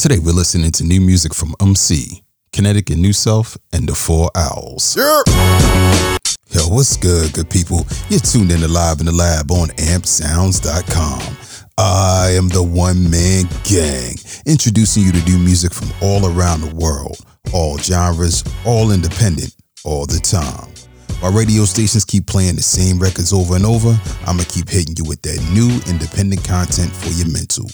Today we're listening to new music from Umse, Kinetic and New Self, and the Four Owls. Yo, what's good, good people? You're tuned in to Live in the Lab on ampsounds.com. I am the one man gang, introducing you to new music from all around the world, all genres, all independent, all the time. While radio stations keep playing the same records over and over, I'm gonna keep hitting you with that new independent content for your mental.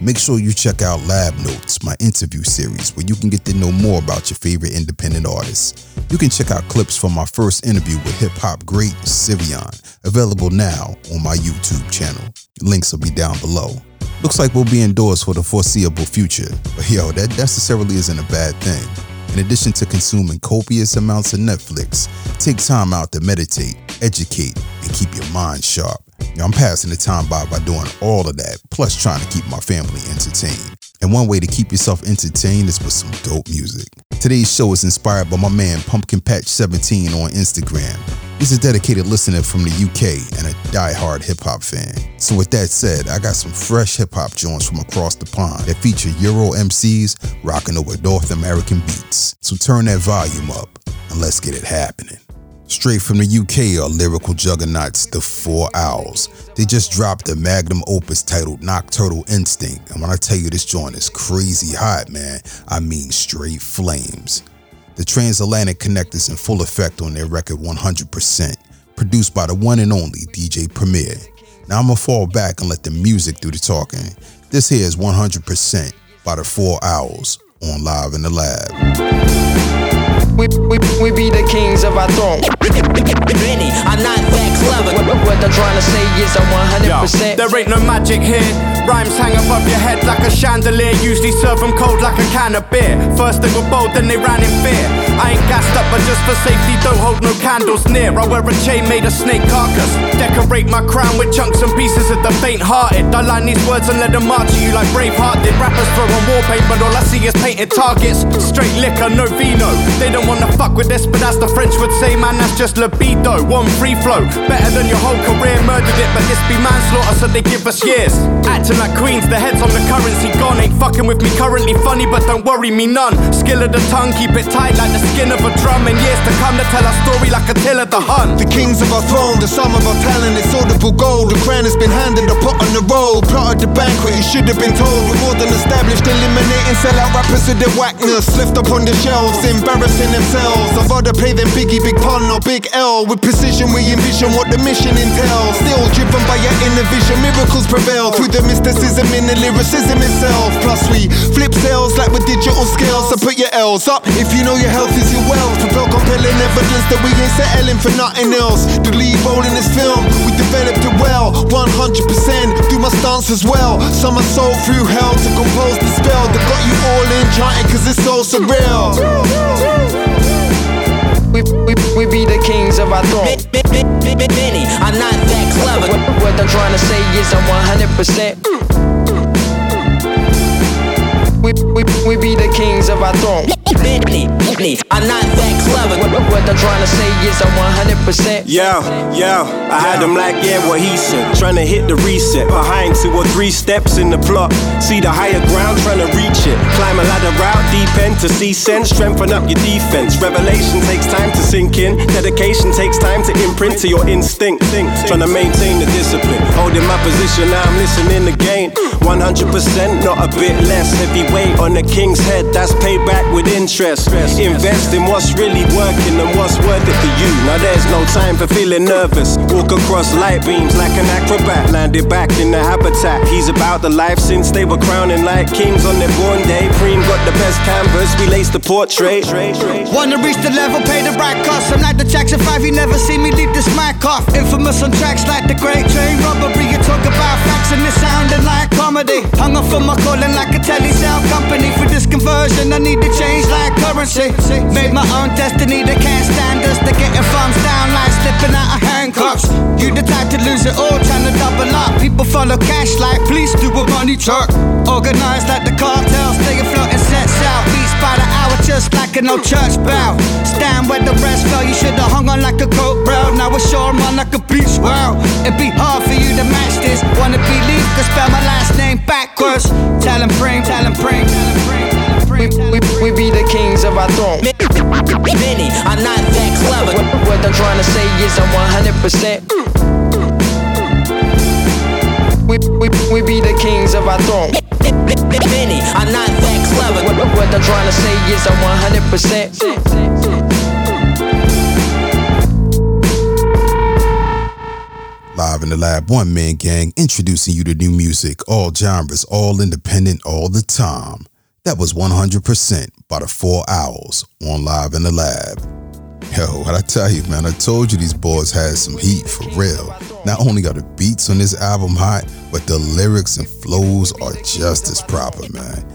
Make sure you check out Lab Notes, my interview series, where you can get to know more about your favorite independent artists. You can check out clips from my first interview with hip hop great Sivion, available now on my YouTube channel. Links will be down below. Looks like we'll be indoors for the foreseeable future, but yo, that necessarily isn't a bad thing. In addition to consuming copious amounts of Netflix, take time out to meditate, educate, and keep your mind sharp. Now, I'm passing the time by by doing all of that, plus trying to keep my family entertained. And one way to keep yourself entertained is with some dope music. Today's show is inspired by my man Pumpkin Patch 17 on Instagram. He's a dedicated listener from the UK and a die-hard hip hop fan. So, with that said, I got some fresh hip hop joints from across the pond that feature Euro MCs rocking over North American beats. So, turn that volume up and let's get it happening. Straight from the UK are lyrical juggernauts, the Four Owls. They just dropped a magnum opus titled Nocturnal Instinct, and when I tell you this joint is crazy hot, man, I mean straight flames. The transatlantic connect is in full effect on their record 100%, produced by the one and only DJ Premier. Now I'm gonna fall back and let the music do the talking. This here is 100% by the Four Owls on Live in the Lab. We, we, we be the kings of our throne. Benny, I'm not that clever. What, what I'm trying to say is I'm 100%. Yo, there ain't no magic here. Rhymes hang above your head like a chandelier. Usually serve them cold like a can of beer. First they were bold, then they ran in fear. I ain't gassed up, but just for safety, don't hold no candles near. I wear a chain made of snake carcass. Decorate my crown with chunks and pieces of the faint hearted. I line these words and let them march at you like Braveheart did. Rappers throw on wallpaper, all I see is painted targets. Straight liquor, no vino. They don't wanna fuck with this, but as the French would say, man, that's just libido. One free flow, better than your whole career. Murdered it, but this be manslaughter, so they give us years. Acting like queens, the heads on the currency gone. Ain't fucking with me currently funny, but don't worry me none. Skill of the tongue, keep it tight like the skin of a drum. And years to come to tell our story like Attila the Hun. The kings of our throne, the sum of our talent, it's audible gold. The crown has been handed, the pot on the roll. Plotted the banquet, you should have been told. We're more than established, eliminating sellout rappers with their whackness. Left up on the shelves, embarrassing themselves. I'd rather play them Biggie, Big Pun, or Big L. With precision, we envision what the mission entails. Still driven by your inner vision, miracles prevail through the mysticism in the lyricism itself. Plus, we flip sales like with digital scales. So put your L's up if you know your health is your wealth. Propel compelling evidence that we ain't settling for nothing else. The lead role in this film, we developed it well, 100%. Do my stance as well. Some are sold through hell to compose the spell that got you all enchanted, cause it's so surreal. We, we, we be the kings of our throne. Benny, I'm not that clever. What, what I'm trying to say is I'm 100%. We, we, we be the kings of our throne. Benny, Benny, I'm not that clever. What, what I'm trying to say is I'm 100%. Yo, yo, I had them like, yeah, what he said. Trying to hit the reset. Behind two or three steps in the plot. See the higher ground, trying to reach it. Climb a ladder route, deep end to see sense. Strengthen up your defense. Revelation takes time to sink in. Dedication takes time to imprint to your instinct. Think, Trying to maintain the discipline. Holding my position, now I'm listening again. 100%, not a bit less. On the king's head, that's payback with interest. Invest in what's really working and what's worth it for you. Now there's no time for feeling nervous. Walk across light beams like an acrobat, landed back in the habitat. He's about the life since they were crowning like kings on their born day. Preem got the best canvas, we laced the portrait. Wanna reach the level, pay the right cost. I'm like the Jackson 5, you never see me leave this mic off. Infamous on tracks like the Great Train Robbery. You talk about facts and it sounding like comedy. Hung up for my calling like a telly sound company. For this conversion, I need to change like currency. Made my own destiny, they can't stand us. They're getting thumbs down like slipping out of handcuffs. You the type to lose it all, trying to double up. People follow cash like police do a money truck. Organized like the cartel, stay afloat and sets out. Beats by the hour, just like an old church bell. Stand where the rest fell, you should've hung on like a coat bro. Now it's sure on like a beach wow. It'd be hard for you to match this. Wanna believe, could spell my last throne. Many are not that clever. What, I'm trying to say is I'm 100%. We, we, we be the kings of our throne. Many are not that clever. What I'm trying to say is I'm 100%. Live in the lab, one man gang introducing you to new music, all genres, all independent, all the time. That was 100% by the Four Owls on Live in the Lab. Yo, what I tell you, man, I told you these boys had some heat for real. Not only are the beats on this album hot, but the lyrics and flows are just as proper, man.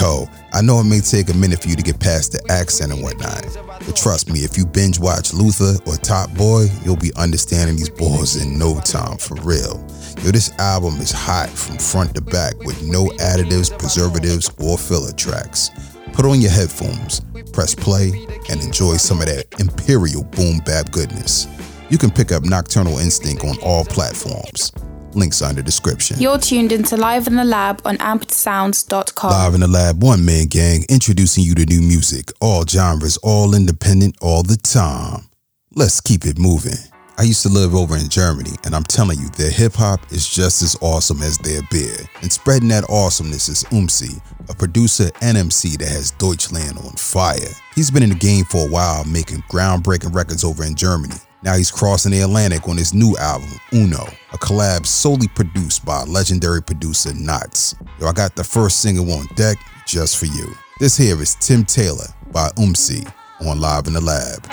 Yo, I know it may take a minute for you to get past the accent and whatnot, but trust me, if you binge watch Luther or Top Boy, you'll be understanding these boys in no time for real. Yo, this album is hot from front to back with no additives, preservatives, or filler tracks. Put on your headphones, press play, and enjoy some of that imperial boom bap goodness. You can pick up Nocturnal Instinct on all platforms. Links are in the description. You're tuned into Live in the Lab on ampedsounds.com. Live in the Lab, one man gang, introducing you to new music, all genres, all independent, all the time. Let's keep it moving. I used to live over in Germany, and I'm telling you, their hip hop is just as awesome as their beer. And spreading that awesomeness is Umse, a producer and MC that has Deutschland on fire. He's been in the game for a while, making groundbreaking records over in Germany. Now he's crossing the Atlantic on his new album, Uno, a collab solely produced by legendary producer Nottz. Yo, I got the first single on deck just for you. This here is Tim Taylor by Umse on Live in the Lab.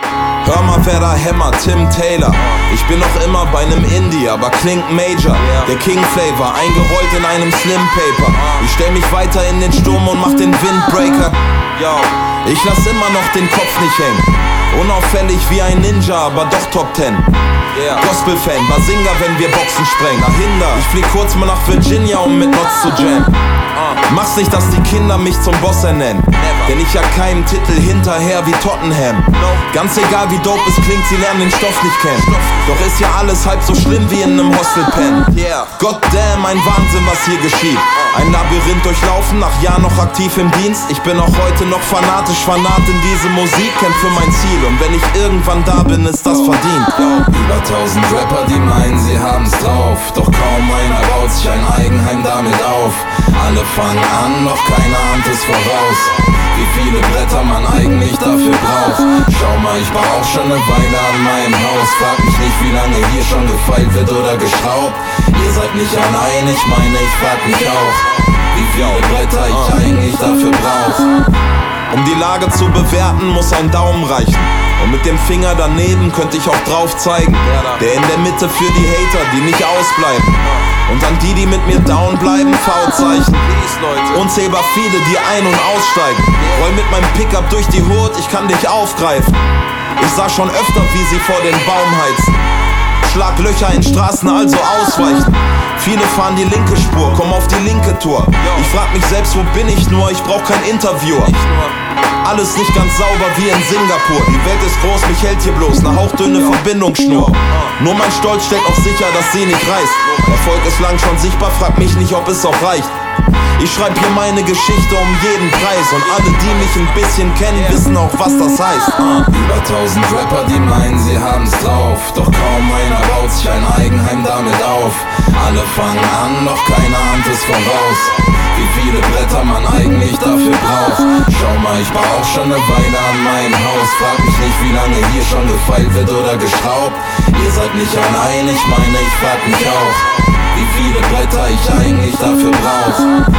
Hör mal, wer da hämmert, Tim Taylor. Ich bin noch immer bei nem Indie, aber klingt Major. Der King Flavor, eingerollt in einem Slim Paper. Ich stell mich weiter in den Sturm und mach den Windbreaker. Yo, ich lass immer noch den Kopf nicht hängen. Unauffällig wie ein Ninja, aber doch Top Ten. Yeah. Gospel-Fan, Basinga, wenn wir Boxen sprengen. Dahinter, ich flieg kurz mal nach Virginia, um mit Notz zu jammen. Mach's nicht, dass die Kinder mich zum Boss ernennen. Denn ich jag keinem Titel hinterher wie Tottenham. Ganz egal wie dope es klingt, sie lernen den Stoff nicht kennen. Doch ist ja alles halb so schlimm wie in nem Hostelpen. God damn, ein Wahnsinn, was hier geschieht. Ein Labyrinth durchlaufen, nach Jahren noch aktiv im Dienst. Ich bin auch heute noch fanatisch, fanat in diese Musik, kämpf für mein Ziel. Und wenn ich irgendwann da bin, ist das verdient. Über tausend Rapper, die meinen, sie haben's drauf. Doch kaum einer baut sich ein Eigenheim damit auf. Alle fangen an, doch keiner ahnt es voraus. Wie viele Bretter man eigentlich dafür braucht. Schau mal, ich baue auch schon eine Weile an meinem Haus. Frag mich nicht, wie lange hier schon gefeilt wird oder geschraubt. Ihr seid nicht allein, ich meine, ich frag mich auch. Wie viele Bretter ich eigentlich dafür brauch. Um die Lage zu bewerten, muss ein Daumen reichen. Und mit dem Finger daneben könnte ich auch drauf zeigen. Der in der Mitte für die Hater, die nicht ausbleiben. Und an die, die mit mir down bleiben, V-Zeichen. Unzählbar viele, die ein- und aussteigen. Roll mit meinem Pickup durch die Hut, ich kann dich aufgreifen. Ich sah schon öfter, wie sie vor den Baum heizen. Schlag Löcher in Straßen, also ausweichen. Viele fahren die linke Spur, komm auf die linke Tour. Ich frag mich selbst, wo bin ich nur? Ich brauch kein Interviewer. Alles nicht ganz sauber wie in Singapur. Die Welt ist groß, mich hält hier bloß eine hauchdünne Verbindungsschnur. Nur mein Stolz stellt auch sicher, dass sie nicht reißt. Erfolg ist lang schon sichtbar, frag mich nicht, ob es auch reicht. Ich schreib hier meine Geschichte um jeden Preis und alle, die mich ein bisschen kennen, wissen auch, was das heißt. Über tausend Rapper, die meinen, sie haben's drauf. Doch kaum einer baut sich ein Eigenheim damit auf. Alle fangen an, doch keiner ahnt es voraus. Wie viele Bretter man eigentlich dafür braucht. Schau mal, ich baue auch schon eine Weile an meinem Haus. Frag mich nicht, wie lange hier schon gefeilt wird oder geschraubt. Ihr seid nicht allein, ich meine, ich frag mich auch. Wie viele Bretter ich eigentlich dafür brauch.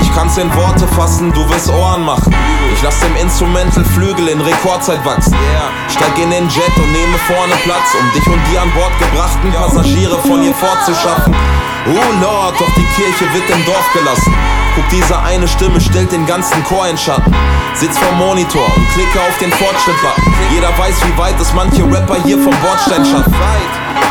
Ich kann's in Worte fassen, du wirst Ohren machen. Ich lass dem Instrumental Flügel in Rekordzeit wachsen. Steig in den Jet und nehme vorne Platz, um dich und die an Bord gebrachten Passagiere von hier fortzuschaffen. Oh Lord, doch die Kirche wird im Dorf gelassen. Guck, diese eine Stimme stellt den ganzen Chor in Schatten. Sitz vorm Monitor und klicke auf den Fortschritt-Button. Jeder weiß, wie weit es manche Rapper hier vom Bordstein schaffen.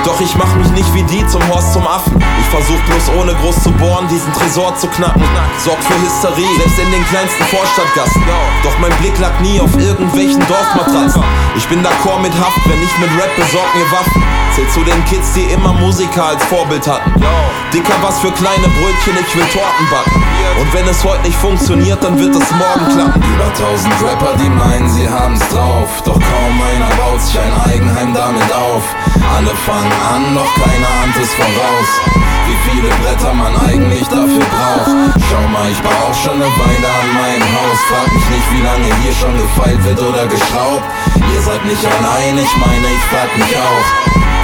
Doch ich mach mich nicht wie die zum Horst zum Affen. Ich versuch bloß ohne groß zu bohren, diesen Tresor zu knacken. Sorg für Hysterie, selbst in den kleinsten Vorstadtgassen. Doch mein Blick lag nie auf irgendwelchen Dorfmatratzen. Ich bin d'accord mit Haft, wenn nicht mit Rap besorg mir Waffen. Zähl zu den Kids, die immer Musiker als Vorbild hatten. Dicker was für kleine Brötchen, ich will Torten backen. Und wenn es heute nicht funktioniert, dann wird es morgen klappen. Über tausend Rapper, die meinen, sie haben's drauf. Doch kaum einer baut sich ein Eigenheim damit auf. Alle fangen an, doch keine Hand ist voraus. Wie viele Bretter man eigentlich dafür braucht. Schau mal, ich baue auch schon eine Weile an meinem Haus. Frag mich nicht, wie lange hier schon gefeilt wird oder geschraubt. Ihr seid nicht allein, ich meine, ich frag mich auch,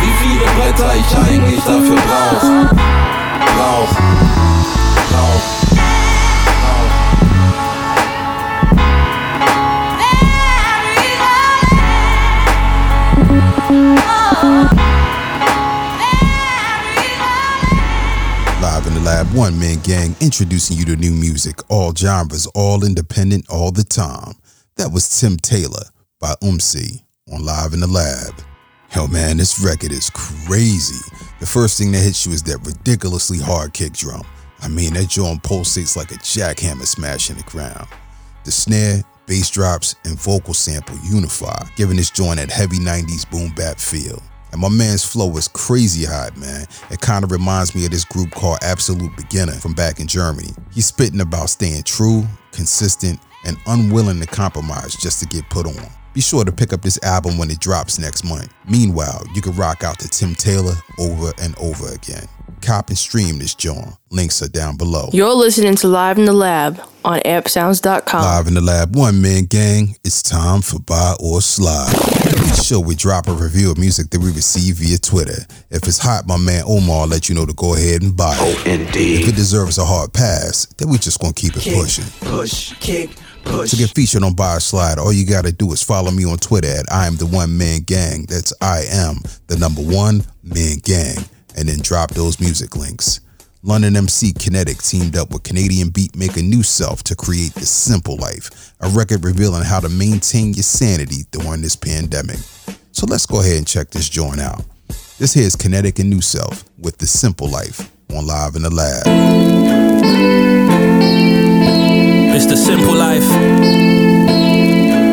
wie viele Bretter ich eigentlich dafür brauch. Brauch. Brauch. Live in the Lab One Man Gang introducing you to new music, all genres, all independent, all the time. That was Tim Taylor by Umse on Live in the Lab. Hell man, this record is crazy. The first thing that hits you is that ridiculously hard kick drum. I mean, that drum pulsates like a jackhammer smashing the ground. The snare, bass drops, and vocal sample unify, giving this joint that heavy 90s boom bap feel. And my man's flow is crazy hot, man. It kind of reminds me of this group called Absolute Beginner from back in Germany. He's spitting about staying true, consistent, and unwilling to compromise just to get put on. Be sure to pick up this album when it drops next month. Meanwhile, you can rock out to Tim Taylor over and over again. Cop and stream this joint. Links are down below. You're listening to Live in the Lab on ampsounds.com. Live in the lab, one man gang. It's time for buy or slide. Each show we drop a review of music that we receive via Twitter. If it's hot, my man Omar will let you know to go ahead and buy it. Oh, indeed. If it deserves a hard pass, then we just gonna keep it pushing. Push, kick, push. To get featured on Buy or Slide, all you gotta do is follow me on Twitter at I am the one man gang. That's I am the number one man gang, and then drop those music links. London MC Kinetic teamed up with Canadian beatmaker New Self to create The Simple Life, a record revealing how to maintain your sanity during this pandemic. So let's go ahead and check this joint out. This here is Kinetic and New Self with The Simple Life on Live in the Lab. It's the simple life.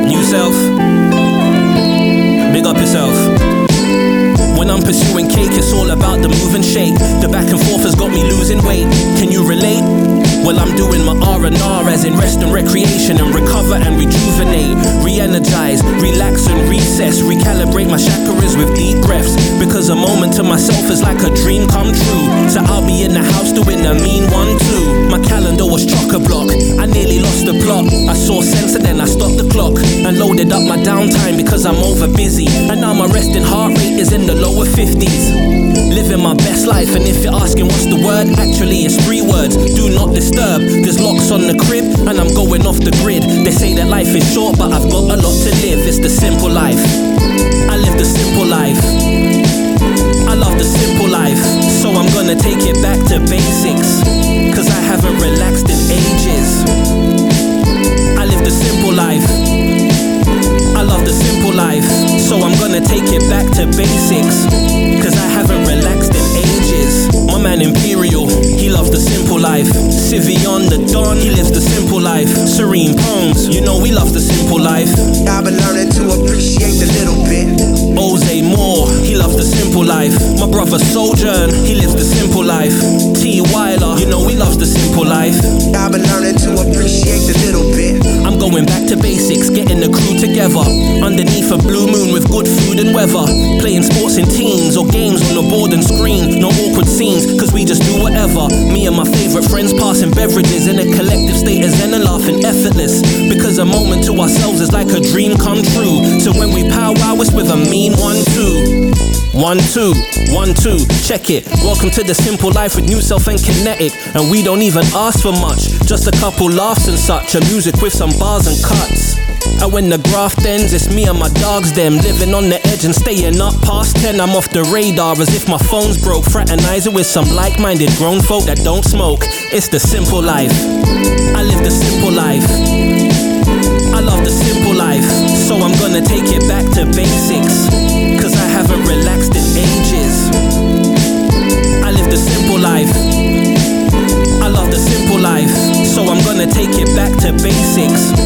New self. Big up yourself. When I'm pursuing cake, it's all about the move and shake. The back and forth has got me losing weight. Can you relate? Well, I'm doing my R&R as in rest and recreation and recover and rejuvenate, re-energize, relax and recess, recalibrate my chakras with deep breaths. Because a moment to myself is like a dream come true. So I'll be in the house doing a mean one too. My calendar was chock a block. I nearly lost the plot. I saw sense and then I stopped the clock and loaded up my downtime because I'm over busy. And now my resting heart rate is in the lower 50s. Living my best life, and if you're asking what's the word, actually it's three words. Do not disturb. There's locks on the crib, and I'm going off the grid. They say that life is short, but I've got a lot to live. It's the simple life. I live the simple life. I love the simple life, so I'm gonna take it back to basics. Cause I haven't relaxed in ages. I live the simple life. I love the simple life, so I'm gonna take it back to basics. Cause I haven't relaxed ages. My man Imperial, he loves the simple life. Sivion the Don, he lives the simple life. Serene Poems, you know we love the simple life. I've been learning to appreciate the little bit. Ozay Moore, he loves the simple life. My brother Sojourn, he lives the simple life. T. Weiler, you know he loves the simple life. I've been learning to appreciate the little bit. I'm going back to basics, getting the crew together. Underneath a blue moon with good food and weather. Playing sports in teams or games on the board and screen. No awkward scenes, cause we just do whatever. Me and my favorite friends passing beverages in a collective state of zen and laughing effortless. Because a moment to ourselves is like a dream come true. So when we powwow, it's with a mean one, two. One, two, one, two, check it. Welcome to the simple life with new self and kinetic. And we don't even ask for much, just a couple laughs and such. A music with some bars and cuts. And when the graft ends, it's me and my dogs, them living on the edge and staying up past 10. I'm off the radar as if my phone's broke. Fraternizing with some like minded grown folk that don't smoke. It's the simple life. I live the simple life. Life. So I'm gonna take it back to basics. Cause I haven't relaxed in ages. I live the simple life. I love the simple life. So I'm gonna take it back to basics.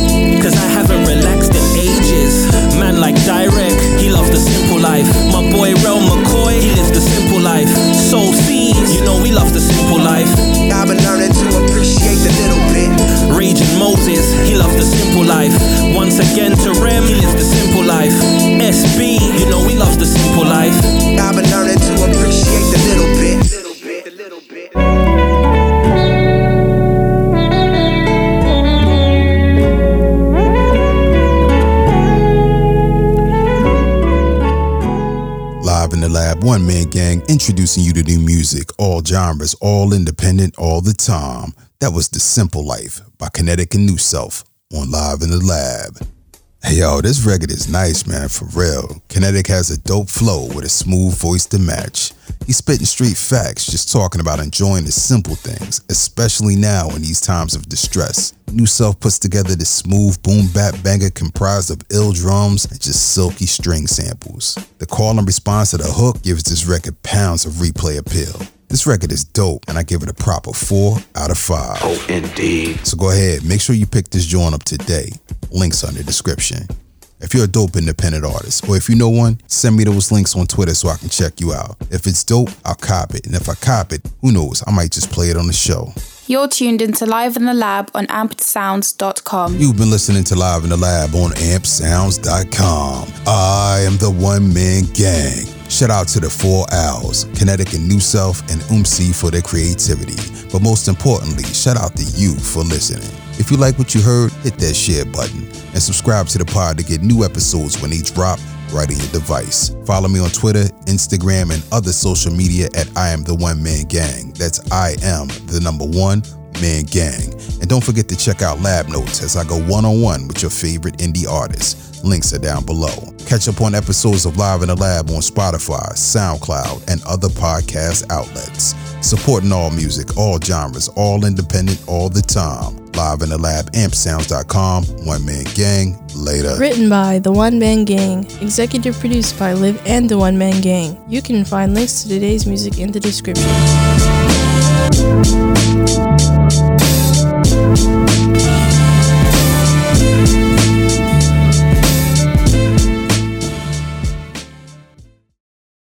Introducing you to new music, all genres, all independent, all the time. That was The Simple Life by Kinetic and New Self on Live in the Lab. Hey yo, this record is nice, man, for real. Kinetic has a dope flow with a smooth voice to match. He's spitting street facts, just talking about enjoying the simple things, especially now in these times of distress. New Self puts together this smooth boom bap banger comprised of ill drums and just silky string samples. The call and response to the hook gives this record pounds of replay appeal. This record is dope, and I give it a proper 4 out of 5. Oh, indeed. So go ahead, make sure you pick this joint up today. Links on the description. If you're a dope independent artist, or if you know one, send me those links on Twitter so I can check you out. If it's dope, I'll cop it. And if I cop it, who knows, I might just play it on the show. You're tuned into Live in the Lab on ampedsounds.com. You've been listening to Live in the Lab on ampsounds.com. I am the one man gang. Shout out to the four owls, Kinetic and New Self, and Umse for their creativity. But most importantly, shout out to you for listening. If you like what you heard, hit that share button and subscribe to the pod to get new episodes when they drop right your device. Follow me on Twitter, Instagram, and other social media at I am the one man gang. That's I am the number one man gang. And don't forget to check out Lab Notes as I go one on one with your favorite indie artists. Links are down below. Catch up on episodes of Live in the Lab on Spotify, SoundCloud, and other podcast outlets. Supporting all music, all genres, all independent, all the time. Live in the lab, ampsounds.com, One Man Gang, later. Written by The One Man Gang, executive produced by Liv and The One Man Gang. You can find links to today's music in the description.